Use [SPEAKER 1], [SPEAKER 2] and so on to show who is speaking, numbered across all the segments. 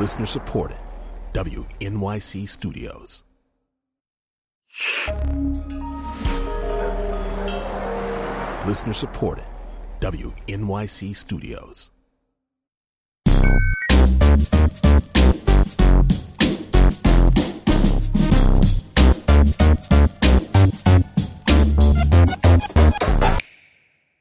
[SPEAKER 1] Listener supported. WNYC Studios. Listener supported. WNYC Studios.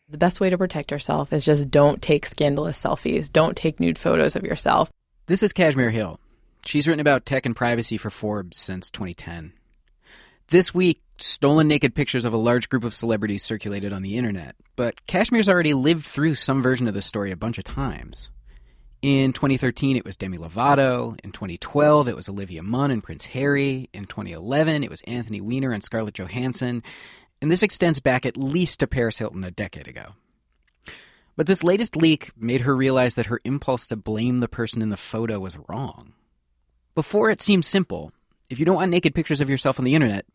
[SPEAKER 2] The best way to protect yourself is just don't take scandalous selfies. Don't take nude photos of yourself.
[SPEAKER 3] This is Kashmir Hill. She's written about tech and privacy for Forbes since 2010. This week, stolen naked pictures of a large group of celebrities circulated on the internet, but Kashmir's already lived through some version of this story a bunch of times. In 2013, it was Demi Lovato. In 2012, it was Olivia Munn and Prince Harry. In 2011, it was Anthony Weiner and Scarlett Johansson and this extends back at least to Paris Hilton a decade ago. But this latest leak made her realize that her impulse to blame the person in the photo was wrong. Before it seemed simple. If you don't want naked pictures of yourself on the internet,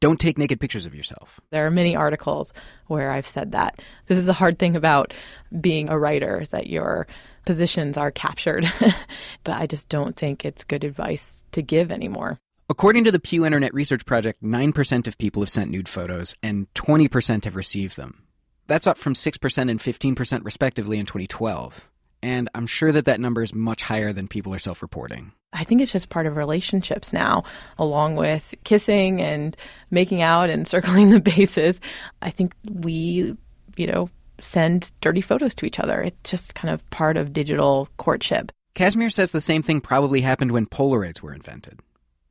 [SPEAKER 3] don't take naked pictures of yourself.
[SPEAKER 2] There are many articles where I've said that. This is the hard thing about being a writer that your positions are captured. but I just don't think it's good advice to give anymore.
[SPEAKER 3] According to the Pew Internet Research Project, 9% of people have sent nude photos and 20% have received them. That's up from 6% and 15% respectively in 2012. And I'm sure that that number is much higher than people are self reporting.
[SPEAKER 2] I think it's just part of relationships now, along with kissing and making out and circling the bases. I think we, you know, send dirty photos to each other. It's just kind of part of digital courtship.
[SPEAKER 3] Kashmir says the same thing probably happened when Polaroids were invented.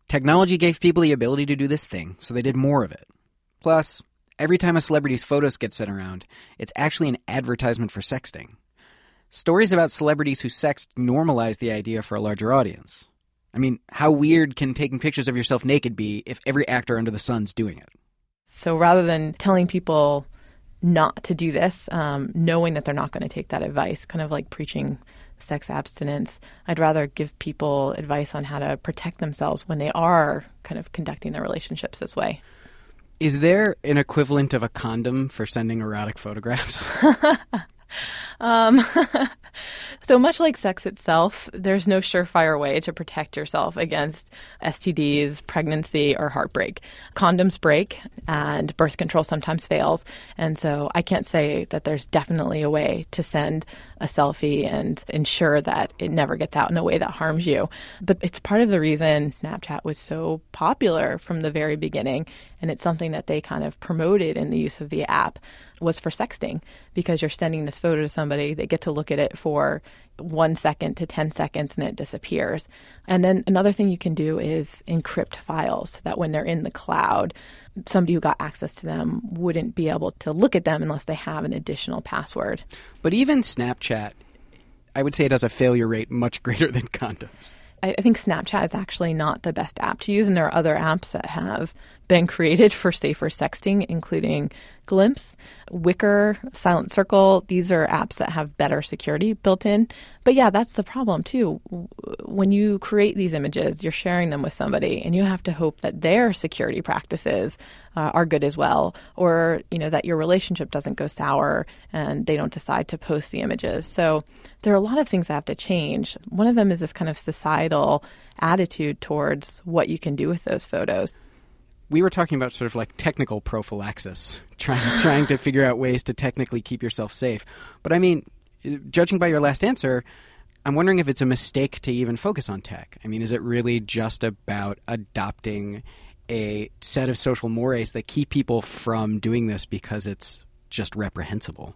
[SPEAKER 3] Technology gave people the ability to do this thing, so they did more of it. Plus, every time a celebrity's photos get sent around, it's actually an advertisement for sexting. Stories about celebrities who sext normalize the idea for a larger audience. I mean, how weird can taking pictures of yourself naked be if every actor under the sun's doing it?
[SPEAKER 2] So rather than telling people not to do this, um, knowing that they're not going to take that advice, kind of like preaching sex abstinence. I'd rather give people advice on how to protect themselves when they are kind of conducting their relationships this way.
[SPEAKER 3] Is there an equivalent of a condom for sending erotic photographs?
[SPEAKER 2] Um, so much like sex itself, there's no surefire way to protect yourself against STDs, pregnancy, or heartbreak. Condoms break, and birth control sometimes fails. And so I can't say that there's definitely a way to send a selfie and ensure that it never gets out in a way that harms you. But it's part of the reason Snapchat was so popular from the very beginning. And it's something that they kind of promoted in the use of the app was for sexting because you're sending this photo to somebody, they get to look at it for one second to 10 seconds and it disappears. And then another thing you can do is encrypt files so that when they're in the cloud, somebody who got access to them wouldn't be able to look at them unless they have an additional password.
[SPEAKER 3] But even Snapchat, I would say it has a failure rate much greater than condoms.
[SPEAKER 2] I think Snapchat is actually not the best app to use, and there are other apps that have been created for safer sexting, including Glimpse, Wickr, Silent Circle. These are apps that have better security built in. But yeah, that's the problem too. When you create these images, you're sharing them with somebody, and you have to hope that their security practices uh, are good as well, or you know that your relationship doesn't go sour and they don't decide to post the images. So there are a lot of things that have to change. One of them is this kind of societal attitude towards what you can do with those photos
[SPEAKER 3] we were talking about sort of like technical prophylaxis, trying trying to figure out ways to technically keep yourself safe. But I mean, judging by your last answer, I'm wondering if it's a mistake to even focus on tech. I mean, is it really just about adopting a set of social mores that keep people from doing this because it's just reprehensible?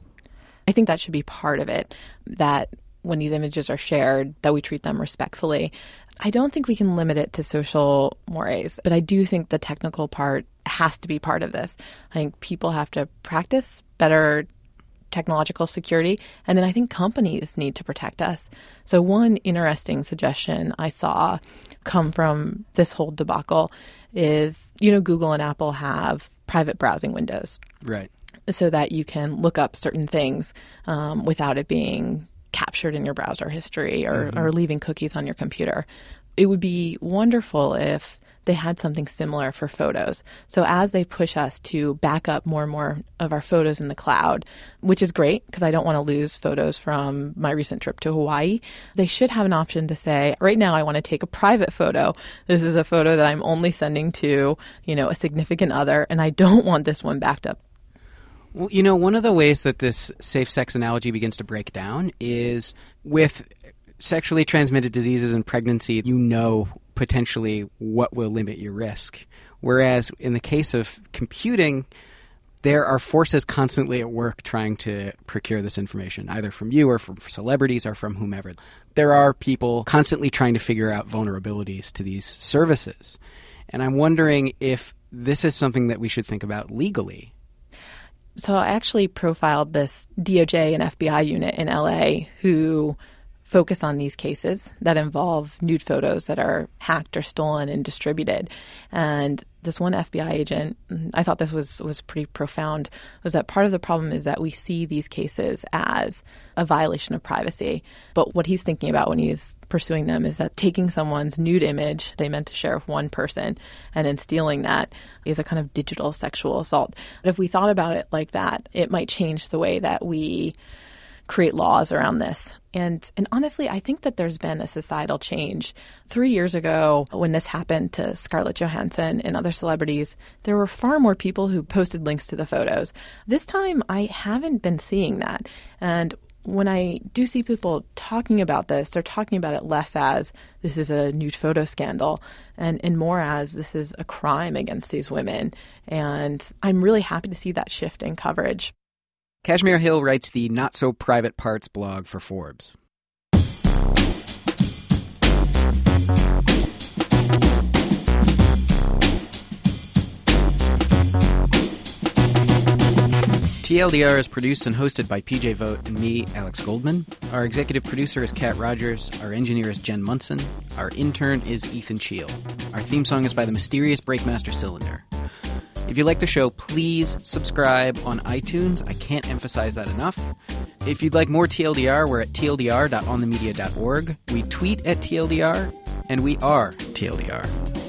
[SPEAKER 2] I think that should be part of it. That when these images are shared, that we treat them respectfully. I don't think we can limit it to social mores, but I do think the technical part has to be part of this. I think people have to practice better technological security, and then I think companies need to protect us. So, one interesting suggestion I saw come from this whole debacle is you know, Google and Apple have private browsing windows.
[SPEAKER 3] Right.
[SPEAKER 2] So that you can look up certain things um, without it being captured in your browser history or, mm-hmm. or leaving cookies on your computer. It would be wonderful if they had something similar for photos. So as they push us to back up more and more of our photos in the cloud, which is great because I don't want to lose photos from my recent trip to Hawaii, they should have an option to say, right now I want to take a private photo. This is a photo that I'm only sending to, you know, a significant other and I don't want this one backed up
[SPEAKER 3] well, you know, one of the ways that this safe sex analogy begins to break down is with sexually transmitted diseases and pregnancy, you know potentially what will limit your risk. Whereas in the case of computing, there are forces constantly at work trying to procure this information, either from you or from celebrities or from whomever. There are people constantly trying to figure out vulnerabilities to these services. And I'm wondering if this is something that we should think about legally
[SPEAKER 2] so I actually profiled this DOJ and FBI unit in LA who focus on these cases that involve nude photos that are hacked or stolen and distributed. And this one FBI agent, I thought this was was pretty profound, was that part of the problem is that we see these cases as a violation of privacy. But what he's thinking about when he's pursuing them is that taking someone's nude image they meant to share with one person and then stealing that is a kind of digital sexual assault. But if we thought about it like that, it might change the way that we create laws around this. And and honestly, I think that there's been a societal change. 3 years ago when this happened to Scarlett Johansson and other celebrities, there were far more people who posted links to the photos. This time I haven't been seeing that. And when I do see people talking about this, they're talking about it less as this is a nude photo scandal and, and more as this is a crime against these women. And I'm really happy to see that shift in coverage.
[SPEAKER 3] Kashmir Hill writes the Not So Private Parts blog for Forbes. TLDR is produced and hosted by PJ Vogt and me, Alex Goldman. Our executive producer is Kat Rogers. Our engineer is Jen Munson. Our intern is Ethan Cheel. Our theme song is by the mysterious Breakmaster Cylinder. If you like the show, please subscribe on iTunes. I can't emphasize that enough. If you'd like more TLDR, we're at tldr.onthemedia.org. We tweet at TLDR, and we are TLDR.